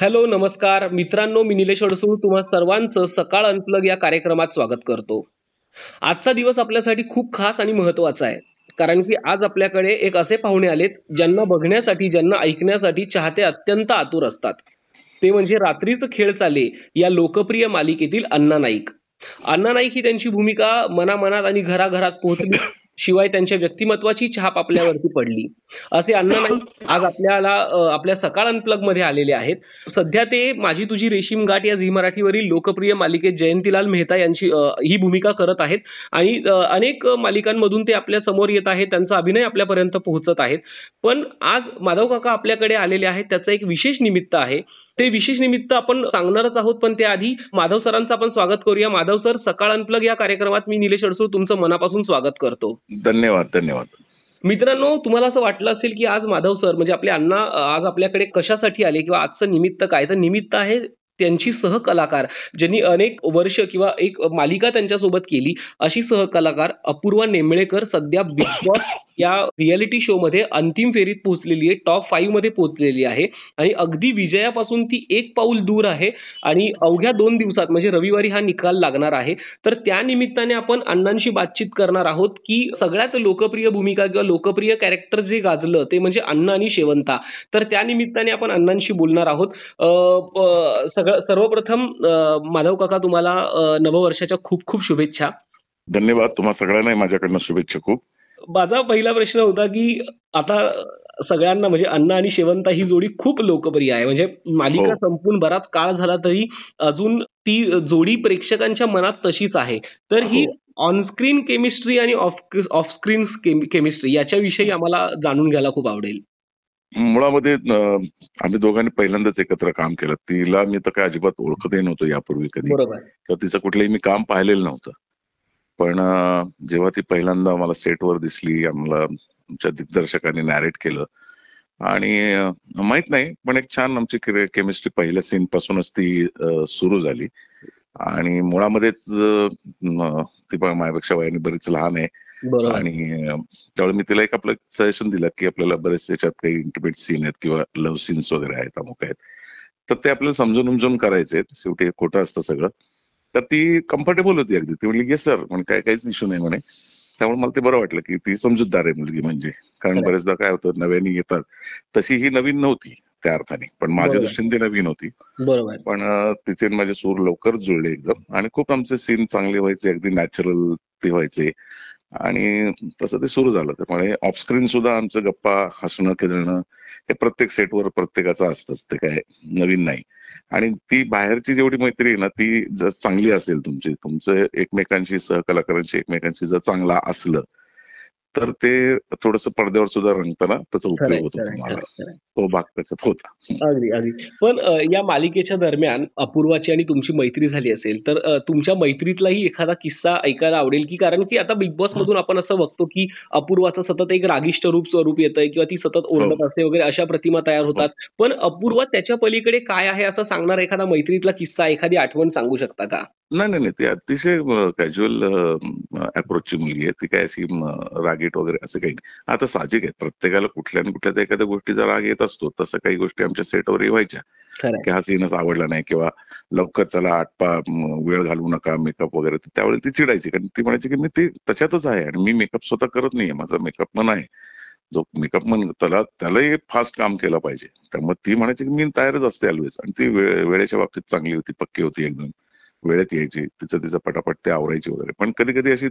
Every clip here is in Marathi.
हॅलो नमस्कार. मित्रांनो मी निलेश अडसूळ तुम्हा सर्वांचं सकाळ अनप्लग या कार्यक्रमात स्वागत करतो. आजचा दिवस आपल्यासाठी खूप खास आणि महत्त्वाचा आहे. कारण की आज आपल्याकडे एक असे पाहुणे आलेत ज्यांना बघण्यासाठी ज्यांना ऐकण्यासाठी चाहते अत्यंत आतुर असतात. ते म्हणजे रात्रीचं खेळ चाले या लोकप्रिय मालिकेतील अण्णा नाईक. अण्णा नाईक ही त्यांची भूमिका मनामनात आणि घराघरात पोहोचली. शिवाय त्यांच्या व्यक्तिमत्वाची छाप आपल्यावरती पडली. असे अण्णा नाही आज आपल्याला आपल्या सकाळ अनप्लगमध्ये आलेले आहेत. सध्या ते माझी तुझी रेशीम गाठ या झी मराठीवरील लोकप्रिय मालिकेत जयंतीलाल मेहता यांची ही भूमिका करत आहेत. आणि अनेक मालिकांमधून ते आपल्यासमोर येत आहेत त्यांचा अभिनय आपल्यापर्यंत पोहोचत आहेत. पण आज माधव काका आपल्याकडे आलेले आहेत त्याचं एक विशेष निमित्त आहे. ते विशेष निमित्त आपण सांगणारच आहोत पण त्याआधी माधव सरांचं आपण स्वागत करूया. माधव सर सकाळ अनप्लग या कार्यक्रमात मी निलेश अडसूळ तुमचं मनापासून स्वागत करतो. धन्यवाद धन्यवाद. मित्रांनो तुम्हाला असं वाटलं असेल की आज माधव सर म्हणजे आपले अण्णा आज आपल्याकडे कशासाठी आले किंवा आजचं निमित्त काय? तर निमित्त आहे त्यांची सहकलाकार ज्यांनी अनेक वर्ष किंवा एक मालिका त्यांच्यासोबत केली अशी सहकलाकार अपूर्वा नेमळेकर सध्या बिग बॉस या रियालिटी शो मध्ये अंतिम फेरीत पोहोचलेली आहे टॉप फाईव्हमध्ये पोहोचलेली आहे. आणि अगदी विजयापासून ती एक पाऊल दूर आहे आणि अवघ्या दोन दिवसात म्हणजे रविवारी हा निकाल लागणार आहे. तर त्या निमित्ताने आपण अण्णांशी बातचीत करणार आहोत की सगळ्यात लोकप्रिय भूमिका किंवा लोकप्रिय कॅरेक्टर जे गाजलं ते म्हणजे अण्णा आणि शेवंता. तर त्या निमित्ताने आपण अण्णांशी बोलणार आहोत. सगळं सर्वप्रथम माधव काका तुम्हाला नववर्षाच्या खूप खूप शुभेच्छा. धन्यवाद. तुम्हाला सगळ्यांना माझ्याकडनं शुभेच्छा खूप. माझा पहिला प्रश्न होता की आता सगळ्यांना म्हणजे अण्णा आणि शेवंता ही जोडी खूप लोकप्रिय आहे. म्हणजे मालिका हो. संपून बराच काळ झाला तरी अजून ती जोडी प्रेक्षकांच्या मनात तशीच आहे. तर ही ऑनस्क्रीन हो. केमिस्ट्री आणि ऑफ ऑफ स्क्रीन केमिस्ट्री याच्याविषयी आम्हाला जाणून घ्यायला खूप आवडेल. मुळामध्ये आम्ही दोघांनी पहिल्यांदाच एकत्र काम केलं. तिला मी तर काय अजिबात ओळखतही नव्हतो यापूर्वी कधी. किंवा तिचं कुठलंही मी काम पाहिलेलं नव्हतं. पण जेव्हा ती पहिल्यांदा मला सेटवर दिसली आम्हाला आमच्या दिग्दर्शकांनी नॅरेट केलं. आणि माहीत नाही पण एक छान आमची केमिस्ट्री पहिल्या सीन पासूनच ती सुरू झाली. आणि मुळामध्येच ती माझ्यापेक्षा वयाने बरीच लहान आहे. आणि त्यावेळी मी तिला एक आपलं सजेशन दिलं की आपल्याला बरेच त्याच्यात काही इंटिमेट सीन आहेत किंवा लव्ह सीन्स वगैरे आहेत अमुक आहेत. तर ते आपल्याला समजून उमजून करायचे शेवटी खोटं असतं सगळं. तर ती कम्फर्टेबल होती अगदी. ती म्हणली येस सर म्हणजे काय काहीच इश्यू नाही. म्हणे. त्यामुळे मला ते बरं वाटलं की ती समजूतदार आहे मुलगी म्हणजे. कारण बरेचदा काय होतं नव्याने येतात. तशी ही नवीन नव्हती त्या अर्थाने. पण माझ्या दृष्टीने ती नवीन होती. पण तिथे माझे सूर लवकर जुळले एकदम. आणि खूप आमचे सीन चांगले व्हायचे. अगदी नॅचरल ते व्हायचे. आणि तसं ते सुरू झालं. त्यामुळे ऑफस्क्रीन सुद्धा आमचं गप्पा हसणं खेळणं हे प्रत्येक सेटवर प्रत्येकाचं असतंच. ते काय नवीन नाही. आणि ती बाहेरची जेवढी मैत्री आहे ना ती जर चांगली असेल तुमची तुमचं एकमेकांशी सहकलाकारांशी एकमेकांशी जर चांगला असलं तर ते थोडस पडद्यावर सुद्धा रंगताना त्याचा उपयोग होतो तुम्हाला. तो भाग त्याच्यात होता. अगदी अगदी. पण या मालिकेच्या दरम्यान अपूर्वाची आणि तुमची मैत्री झाली असेल तर तुमच्या मैत्रीतलाही एखादा किस्सा ऐकायला आवडेल की कारण की आता बिग बॉस मधून आपण असं बघतो की अपूर्वाचं सतत एक रागिष्ट रूप स्वरूप येतंय किंवा ती सतत ओरडत हो. असते वगैरे अशा प्रतिमा तयार होतात. हो. पण अपूर्वा त्याच्या पलीकडे काय आहे असं सांगणार एखादा मैत्रीतला किस्सा एखादी आठवण सांगू शकता का? नाही नाही ती अतिशय कॅज्युअल अप्रोचची मुलगी आहे. ती काय अशी रागीट वगैरे असं काही नाही. आता साहजिक आहे. प्रत्येकाला कुठल्या ना कुठल्या एखाद्या गोष्टीचा राग येत असतो. तसं काही गोष्टी आमच्या सेटवर व्हायच्या. की हा सीनच आवडला नाही किंवा लवकर चला आटपा वेळ घालवू नका मेकअप वगैरे. त्यावेळी ती चिडायची. कारण ती म्हणायची की मी ती त्याच्यातच आहे आणि मी मेकअप स्वतः करत नाहीये. माझा मेकअप मन आहे. जो मेकअप मन त्याला त्यालाही फास्ट काम केलं पाहिजे. त्यामुळे ती म्हणायची की मी तयारच असते ऑलवेज आणि ती वेळेच्या बाबतीत चांगली होती पक्की होती एकदम. वेळेत यायची तिचं तिचं पटापट ते आवरायची वगैरे. पण कधी कधी अशी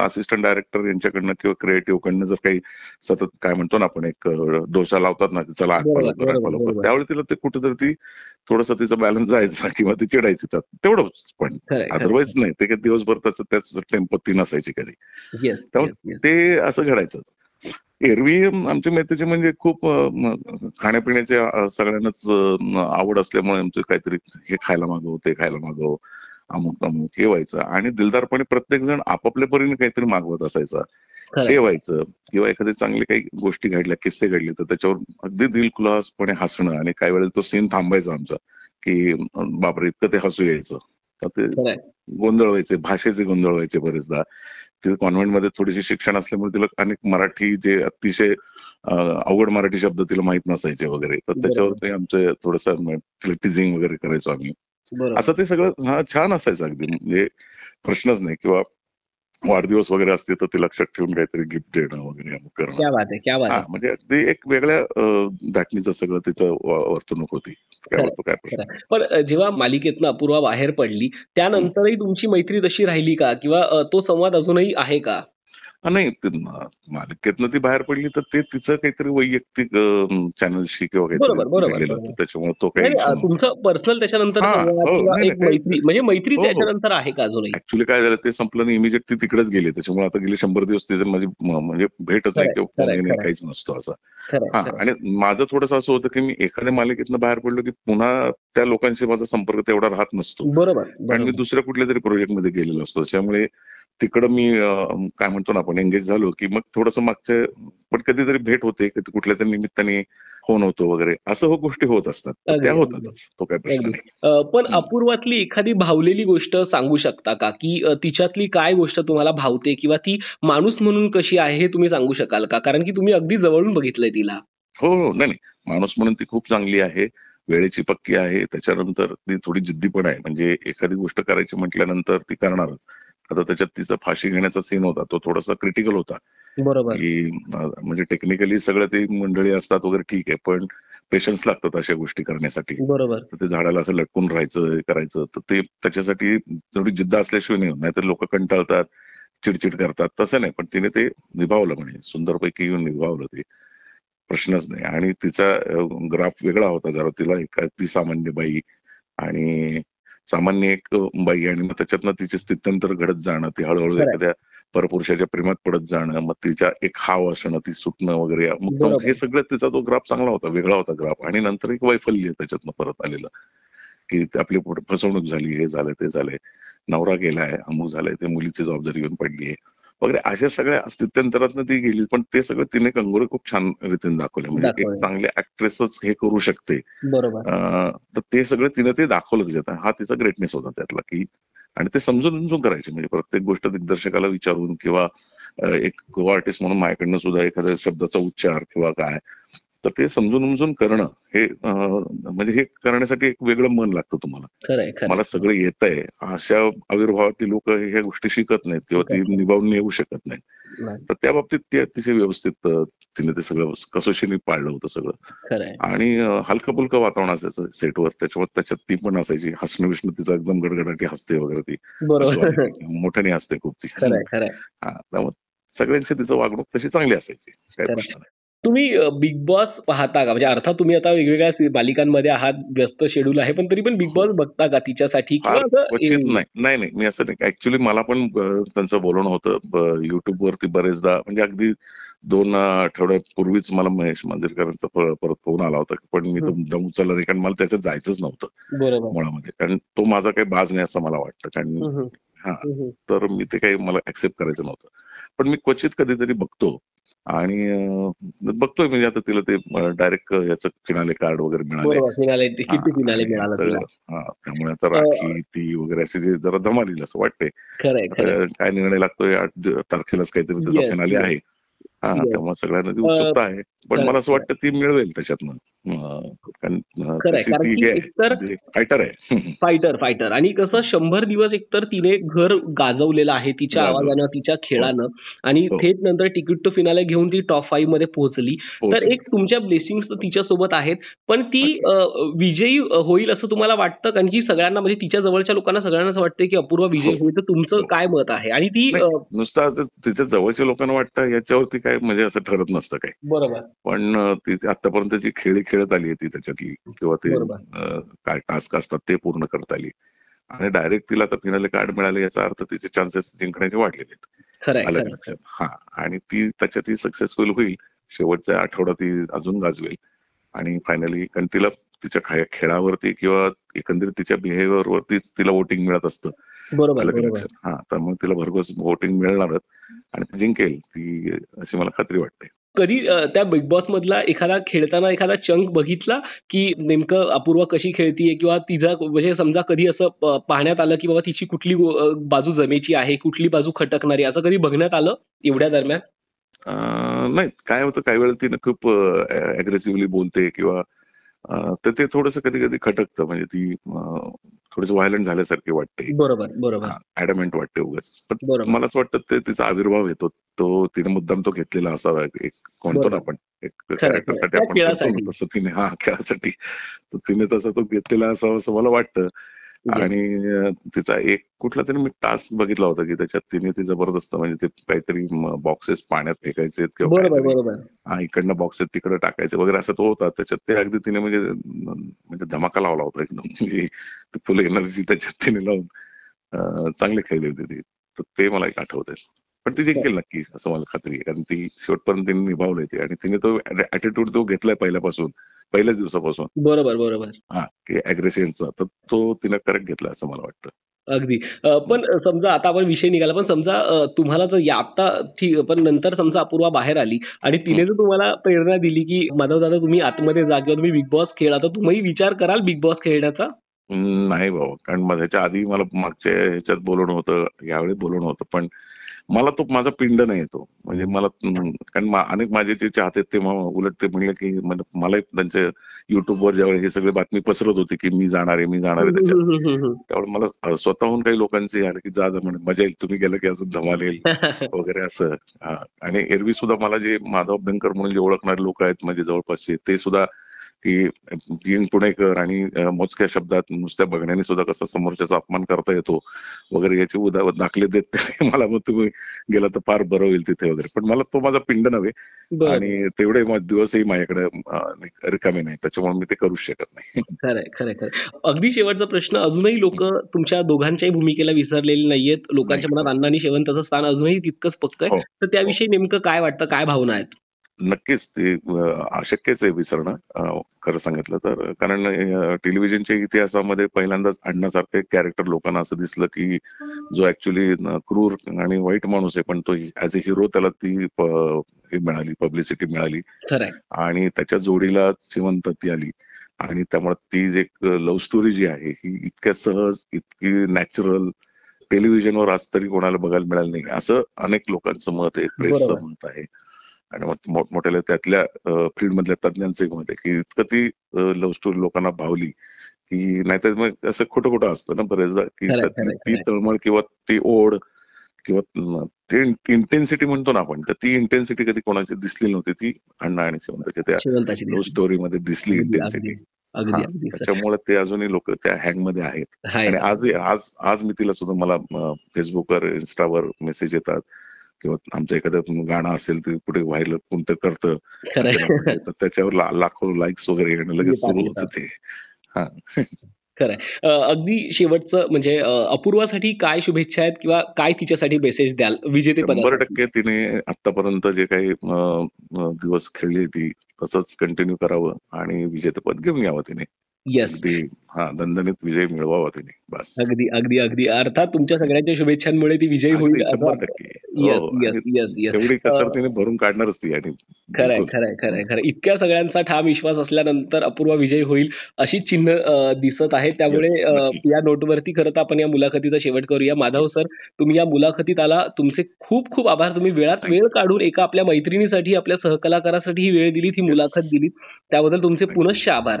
असिस्टंट डायरेक्टर यांच्याकडनं किंवा क्रिएटिव्ह कडनं जर काही सतत काय म्हणतो ना आपण एक डोसा लावतात ना चला त्यावेळी तिला ते कुठेतरी ती थोडस तिचा बॅलन्स जायचा किंवा ती चिडायची तेवढंच. पण अदरवाईज नाही. ते काही दिवसभर त्याच त्याच टेम्पो ती नसायची कधी. त्यामुळे ते असं घडायचं. एरवी आमच्या मैत्रीचे म्हणजे खूप खाण्यापिण्याचे सगळ्यांनाच आवड असल्यामुळे आमचं काहीतरी हे खायला मागव ते खायला मागव. अमुक अमुक हे व्हायचं आणि दिलदारपणे प्रत्येक जण आपापल्या परीने काहीतरी मागवत असायचा. ते व्हायचं किंवा एखादी चांगली काही गोष्टी घडल्या किस्से घडले तर त्याच्यावर अगदी दिलखुलासपणे हसणं आणि काही वेळेला तो सीन थांबायचा आमचा की बापरे इतकं ते हसू यायचं. तर ते गोंधळ व्हायचे भाषेचे गोंधळ व्हायचे बरेचदा. तिथे कॉन्व्हेंटमध्ये थोडीशी शिक्षण असल्यामुळे तिला अनेक मराठी जे अतिशय अवघड मराठी शब्द तिला माहीत नसायचे वगैरे. तर त्याच्यावर आमचं थोडस टिझिंग वगैरे करायचो आम्ही. असं ते सगळं हा छान असायचं अगदी. म्हणजे प्रश्नच नाही. किंवा वाढदिवस वगैरे असते तर ते लक्षात ठेवून काहीतरी गिफ्ट देणं वगैरे करणं. म्हणजे अगदी एक वेगळ्या दाटणीचं सगळं तिचं वर्तणूक होती. पण जेव्हा मालिकेतनं अपूर्वा बाहेर पडली त्यानंतरही तुमची मैत्री तशी राहिली का? किंवा तो संवाद अजूनही आहे का? नाही मालिकेतनं ती बाहेर पडली तर ते तिचं काहीतरी वैयक्तिक चॅनलशी किंवा काहीतरी त्याच्यामुळे तो काही तुमचं पर्सनल त्याच्यानंतर हो, मैत्री म्हणजे मैत्री हो, हो. त्याच्यानंतर आहे का अजूनही? ऍक्च्युली काय झालं ते संपलं नाही. इमिजिएट ती तिकडेच गेली. त्याच्यामुळे आता गेली शंभर दिवस तिथे माझी म्हणजे भेटच नाही किंवा काहीच नसतो असं. हा आणि माझं थोडंसं असं होतं की मी एखाद्या मालिकेतनं बाहेर पडलो की पुन्हा त्या लोकांशी माझा संपर्क तेवढा राहत नसतो. बरोबर आणि मी दुसऱ्या कुठल्या तरी प्रोजेक्टमध्ये गेलेलो असतो. त्याच्यामुळे तिकडं मी काय म्हणतो ना आपण एंगेज झालो की मग थोडस मागचं पण कधीतरी भेट होते कुठल्या तरी निमित्ताने फोन होतो वगैरे. असं हो गोष्टी होत असतात. त्या होतातच. तो काय प्रश्न नाही. पण अपूर्वातली एखादी भावलेली गोष्ट सांगू शकता का? की तिच्यातली काय गोष्ट तुम्हाला भावते किंवा ती माणूस म्हणून कशी आहे हे तुम्ही सांगू शकाल का? कारण की तुम्ही अगदी जवळून बघितलंय तिला. हो हो. नाही माणूस म्हणून ती खूप चांगली आहे. वेळेची पक्की आहे. त्याच्यानंतर ती थोडी जिद्दी पण आहे. म्हणजे एखादी गोष्ट करायची म्हटल्यानंतर ती करणारच. आता त्याच्यात तिचा फाशी घेण्याचा सीन होता. तो थोडासा क्रिटिकल होता. बरोबर. की म्हणजे टेक्निकली सगळं ते मंडळी असतात वगैरे ठीक आहे पण पेशन्स लागतात अशा गोष्टी करण्यासाठी. बरोबर. ते झाडाला असं लटकून राहायचं करायचं. तर ते त्याच्यासाठी थोडी जिद्द असल्याशिवाय नाही नाहीतर लोक कंटाळतात चिडचिड करतात. तसं नाही पण तिने ते निभावलं म्हणजे सुंदरपैकी येऊन निभावलं ते. प्रश्नच नाही. आणि तिचा ग्राफ वेगळा होता जरा. तिला एका ती सामान्य बाई आणि सामान्य एक बाई आणि मग त्याच्यातनं तिचे स्थित्यंतर घडत जाणं ती हळूहळू एखाद्या परपुरुषाच्या प्रेमात पडत जाणं मग तिच्या एक हाव असणं ती सुटणं वगैरे मग हे सगळं तिचा तो ग्राफ चांगला होता वेगळा होता ग्राफ. आणि नंतर एक वैफल्य त्याच्यातनं परत आलेलं की आपली फसवणूक झाली हे झालं ते झालंय नवरा गेलाय अमुक झालंय ते मुलीची जबाबदारी येऊन पडली आहे. वगैरे अशा सगळ्या अस्तित्वांतरातनं ती गेली पण ते सगळं तिने कंगोरे खूप छान रीतीने दाखवले. म्हणजे एक चांगले ऍक्ट्रेसच हे करू शकते. तर ते सगळं तिने ते दाखवलं त्याच्यात. हा तिचा ग्रेटनेस होता त्यातला की आणि ते समजून समजून करायचे. म्हणजे प्रत्येक गोष्ट दिग्दर्शकाला विचारून किंवा एक आर्टिस्ट म्हणून माझ्याकडनं सुद्धा एखाद्या शब्दाचा उच्चार किंवा काय तर ते समजून समजून करणं हे म्हणजे हे करण्यासाठी एक वेगळं मन लागतं तुम्हाला. मला सगळं येत आहे अशा आविर्भावातली लोक ह्या गोष्टी शिकत नाहीत किंवा ती निभावून येऊ शकत नाहीत. तर त्या बाबतीत ते अतिशय व्यवस्थित तिने ते सगळं कसोशीने पाळलं होतं सगळं. आणि हलकं पुलकं वातावरण असायचं सेटवर. त्याच्यावर त्याच्यात ती पण असायची. हसणं विष्णू तिचं एकदम गडगडाटी हसते वगैरे ती. मोठ्याने हसते खूप ती. त्यामुळे सगळ्यांची तिचं वागणूक तशी चांगली असायची. काय प्रश्न नाही. तुम्ही बिग बॉस पाहता का? म्हणजे अर्थात तुम्ही आता वेगवेगळ्या बालिकांमध्ये आहात व्यस्त शेड्यूल आहे पण तरी पण बिग बॉस बघता का तिच्यासाठी? नाही. नाही मी असं नाही. ऍक्च्युली मला पण त्यांचं बोलणं होतं युट्यूब वरती बरेचदा म्हणजे अगदी दोन आठवड्यापूर्वीच मला महेश मांजरेकरांचा परत फोन आला होता पण मी दम उचलला नाही कारण मला त्याच्यात जायचंच नव्हतं मुळामध्ये. कारण तो माझा काही बाज नाही असं मला वाटतं. कारण हा तर मी ते काही मला ऍक्सेप्ट करायचं नव्हतं. पण मी क्वचित कधीतरी बघतो. आणि बघतोय म्हणजे आता तिला ते डायरेक्ट याचं फिनाले कार्ड वगैरे मिळाले. त्यामुळे आता राखी ती वगैरे असे जे जरा धमाली असं वाटते काय निर्णय लागतोय आठ तारखेलाच काहीतरी त्याचा फिनाले आहे. हा त्यामुळे सगळ्यांना ती उत्सुकता आहे. पण मला असं वाटतं ती मिळवेल त्याच्यातनं. फायटर आहे फायटर फायटर आणि कसं शंभर दिवस एकतर तिने घर गाजवलेलं आहे तिच्या आवाजानं तिच्या खेळानं. आणि हो. थेट नंतर तिकीट टू फिनाले घेऊन ती टॉप फाईव्हमध्ये पोहोचली. तर एक तुमच्या ब्लेसिंग तिच्या सोबत आहेत. पण ती विजयी होईल असं तुम्हाला वाटतं? कारण की सगळ्यांना म्हणजे तिच्या जवळच्या लोकांना सगळ्यांना असं वाटतं की अपूर्व विजय होईल. तर तुमचं हो. काय मत आहे? आणि ती नुसतं तिच्या जवळच्या लोकांना वाटतं याच्यावरती काय म्हणजे असं ठरत नसतं काय बरोबर. पण ती आतापर्यंत जी खेळी खेळत आली ती त्याच्यातली किंवा ते काय टास्क असतात ते पूर्ण करता आली. आणि डायरेक्ट तिला आता फिनाले कार्ड मिळाले याचा अर्थ तिचे चान्सेस जिंकण्याचे वाढलेले आहेत. हा आणि ती त्याच्यात ती सक्सेसफुल होईल. शेवटच्या आठवडा ती अजून गाजवेल. आणि फायनली कारण तिला तिच्या खेळावरती किंवा एकंदरीत तिच्या बिहेव्हिअर वरतीच तिला वोटिंग मिळत असतं. हा तर मग तिला भरघोस वोटिंग मिळणारच. आणि ती जिंकेल ती अशी मला खात्री वाटते. कधी त्या बिग बॉस मधला एखादा खेळताना एखादा चंक बघितला की नेमकं अपूर्वा कशी खेळतीये किंवा तिचा म्हणजे समजा कधी असं पाहण्यात आलं की बाबा तिची कुठली बाजू जमेची आहे कुठली बाजू खटकणारी असं कधी बघण्यात आलं एवढ्या दरम्यान? नाही काय होतं काही वेळा तिने खूप अग्रेसिव्हली बोलते किंवा तर ते थोडस कधी कधी खटकतं. म्हणजे ती थोडस व्हायलंट झाल्यासारखे वाटते. बरोबर बरोबर. ऍडमेंट वाटते उगाच. पण मला असं वाटतं ते तिचा आविर्भाव येतो. तो तिने मुद्दाम तो घेतलेला असावा. एक कोणतो ना आपण एक कॅरेक्टरसाठी आपण तसं तिने हा खेळासाठी. तिने तसं तो घेतलेला असावा असं मला वाटतं. आणि तिचा एक कुठला तरी मी टास्क बघितला होता की त्याच्यात तिने ते जबरदस्त म्हणजे ते काहीतरी बॉक्सेस पाण्यात फेकायचे किंवा इकडनं बॉक्सेस तिकडे टाकायचे वगैरे असं तो होता. त्याच्यात ते अगदी तिने म्हणजे म्हणजे धमाका लावला होता एकदम. म्हणजे फुल एनर्जी त्याच्यात तिने लावून चांगले खेळले होते ती. तर ते मला एक आठवत आहे पण ती जिंकेल नक्की असं मला खात्री आहे. कारण ती शेवटपर्यंत तिने निभावलंय ते. आणि तिने तो ऍटिट्यूड तो घेतलाय पहिल्यापासून. पहिल्याच दिवसापासून. बरोबर बरोबर. हा की अग्रेसिव्हचा तर तो तिने करेक्ट घेतला असं मला वाटतं. अगदी. पण समजा आता आपण विषय निघाला पण समजा तुम्हाला जर आता ठीक पण नंतर समजा अपूर्वा बाहेर आली आणि तिने जर तुम्हाला प्रेरणा दिली की माधव दादा तुम्ही आतमध्ये जा किंवा तुम्ही बिग बॉस खेळा तर तुम्ही विचार कराल बिग बॉस खेळण्याचा? नाही बाबा कारण ह्याच्या आधी मला मागच्या ह्याच्यात बोलवणं होतं यावेळी बोलवणं होतं. पण मला तो माझा पिंड नाही येतो म्हणजे मला कारण अनेक माझे जे चाहते ते उलट ते म्हणले की मला त्यांचे युट्यूबवर ज्यावेळी हे सगळे बातमी पसरत होती की मी जाणार आहे मी जाणार आहे त्याच्यात. त्यावेळेस मला स्वतःहून काही लोकांचे आले की जा जा म्हणे मजा येईल तुम्ही गेलं की अजून धमाल येईल वगैरे असं. आणि एरवी सुद्धा मला जे माधव अभ्यंकर म्हणून जे ओळखणारे लोक आहेत म्हणजे जवळपासचे ते सुद्धा की पुणेकर आणि मोजक्या शब्दात नुसत्या बघण्याने सुद्धा कसा समोरच्याचा अपमान करता येतो वगैरे याचे उदा दाखले देत मला मग तुम्ही गेला तर फार बरं होईल तिथे वगैरे. पण मला तो माझा पिंड नव्हे. आणि तेवढे दिवसही माझ्याकडे रिकामे नाही. त्याच्यामुळे मी ते करू शकत नाही. खरंय खरंय खरं अगदी शेवटचा प्रश्न. अजूनही लोक तुमच्या दोघांच्याही भूमिकेला विसरलेले नाहीयेत. लोकांच्या मनात अण्णा आणि शेवंताचं स्थान अजूनही तितकंच पक्क आहे. हो. तर त्याविषयी नेमकं काय वाटतं? काय भावना आहेत? नक्कीच. ते अशक्यच आहे विसरणं. खरं सांगितलं तर. कारण टेलिव्हिजनच्या इतिहासामध्ये पहिल्यांदाच आणण्यासारखं एक कॅरेक्टर लोकांना असं दिसलं की जो ऍक्च्युली क्रूर आणि वाईट माणूस आहे पण तो ऍज अ हिरो त्याला ती हे मिळाली पब्लिसिटी मिळाली. आणि त्याच्या जोडीला श्रीमंत ती आली. आणि त्यामुळे ती जे लव्ह स्टोरी जी आहे ही इतक्या सहज इतकी नॅचरल टेलिव्हिजनवर आज तरी कोणाला बघायला मिळालं नाही. असं अनेक लोकांचं मत आहे प्रेसचं मत आहे. आणि मग मोठमोठ्या त्यातल्या फील्ड मधल्या तज्ञांचं एक मत आहे की इतकं ती लव्ह स्टोरी लोकांना भावली की नाहीतर मग असं खोटं खोटं असतं ना बरेचदा की ती तळमळ किंवा ती ओढ किंवा ते इंटेन्सिटी म्हणतो ना आपण तर ती इंटेन्सिटी कधी कोणाची दिसली नव्हती ती अण्णा आणि शिवंताची. त्या लव्ह स्टोरी मध्ये दिसली इंटेन्सिटी त्याच्यामुळे ते अजूनही लोक त्या हँगमध्ये आहेत. आणि आज आज आज मी तिला सुद्धा मला फेसबुकवर इन्स्टावर मेसेज येतात. किंवा आमचं एखादं गाणं असेल ते कुठे व्हायला कोणतं करतं त्याच्यावर लाखो लाईक्स वगैरे येणं लगेच सुरू होतं ते. हा. खरंय अगदी शेवटचं म्हणजे अपूर्वासाठी काय शुभेच्छा आहेत किंवा काय तिच्यासाठी मेसेज द्याल? विजेते शंभर टक्के तिने आतापर्यंत जे काही दिवस खेळली ती तसंच कंटिन्यू करावं आणि विजेतेपद घेऊन यावं तिने. येस हा दणदणीत विजय मिळवावा तिने बस. अगदी अगदी अगदी. अर्थात तुमच्या सगळ्यांच्या शुभेच्छांमुळे ती विजयी होईल येस येस येस येस एवढी भरून काढणारच ती आणि खरंय खरंय खरंय खरं इतक्या सगळ्यांचा ठाम विश्वास असल्यानंतर अपूर्व विजय होईल अशी चिन्ह दिसत आहे त्यामुळे या नोटवरती खरं तर आपण या मुलाखतीचा शेवट करूया. माधव सर तुम्ही या मुलाखतीत आला. तुमचे खूप खूप आभार. तुम्ही वेळात वेळ काढून एका आपल्या मैत्रिणीसाठी आपल्या सहकलाकारासाठी ही वेळ दिली ही मुलाखत दिली त्याबद्दल तुमचे पुनश्च आभार.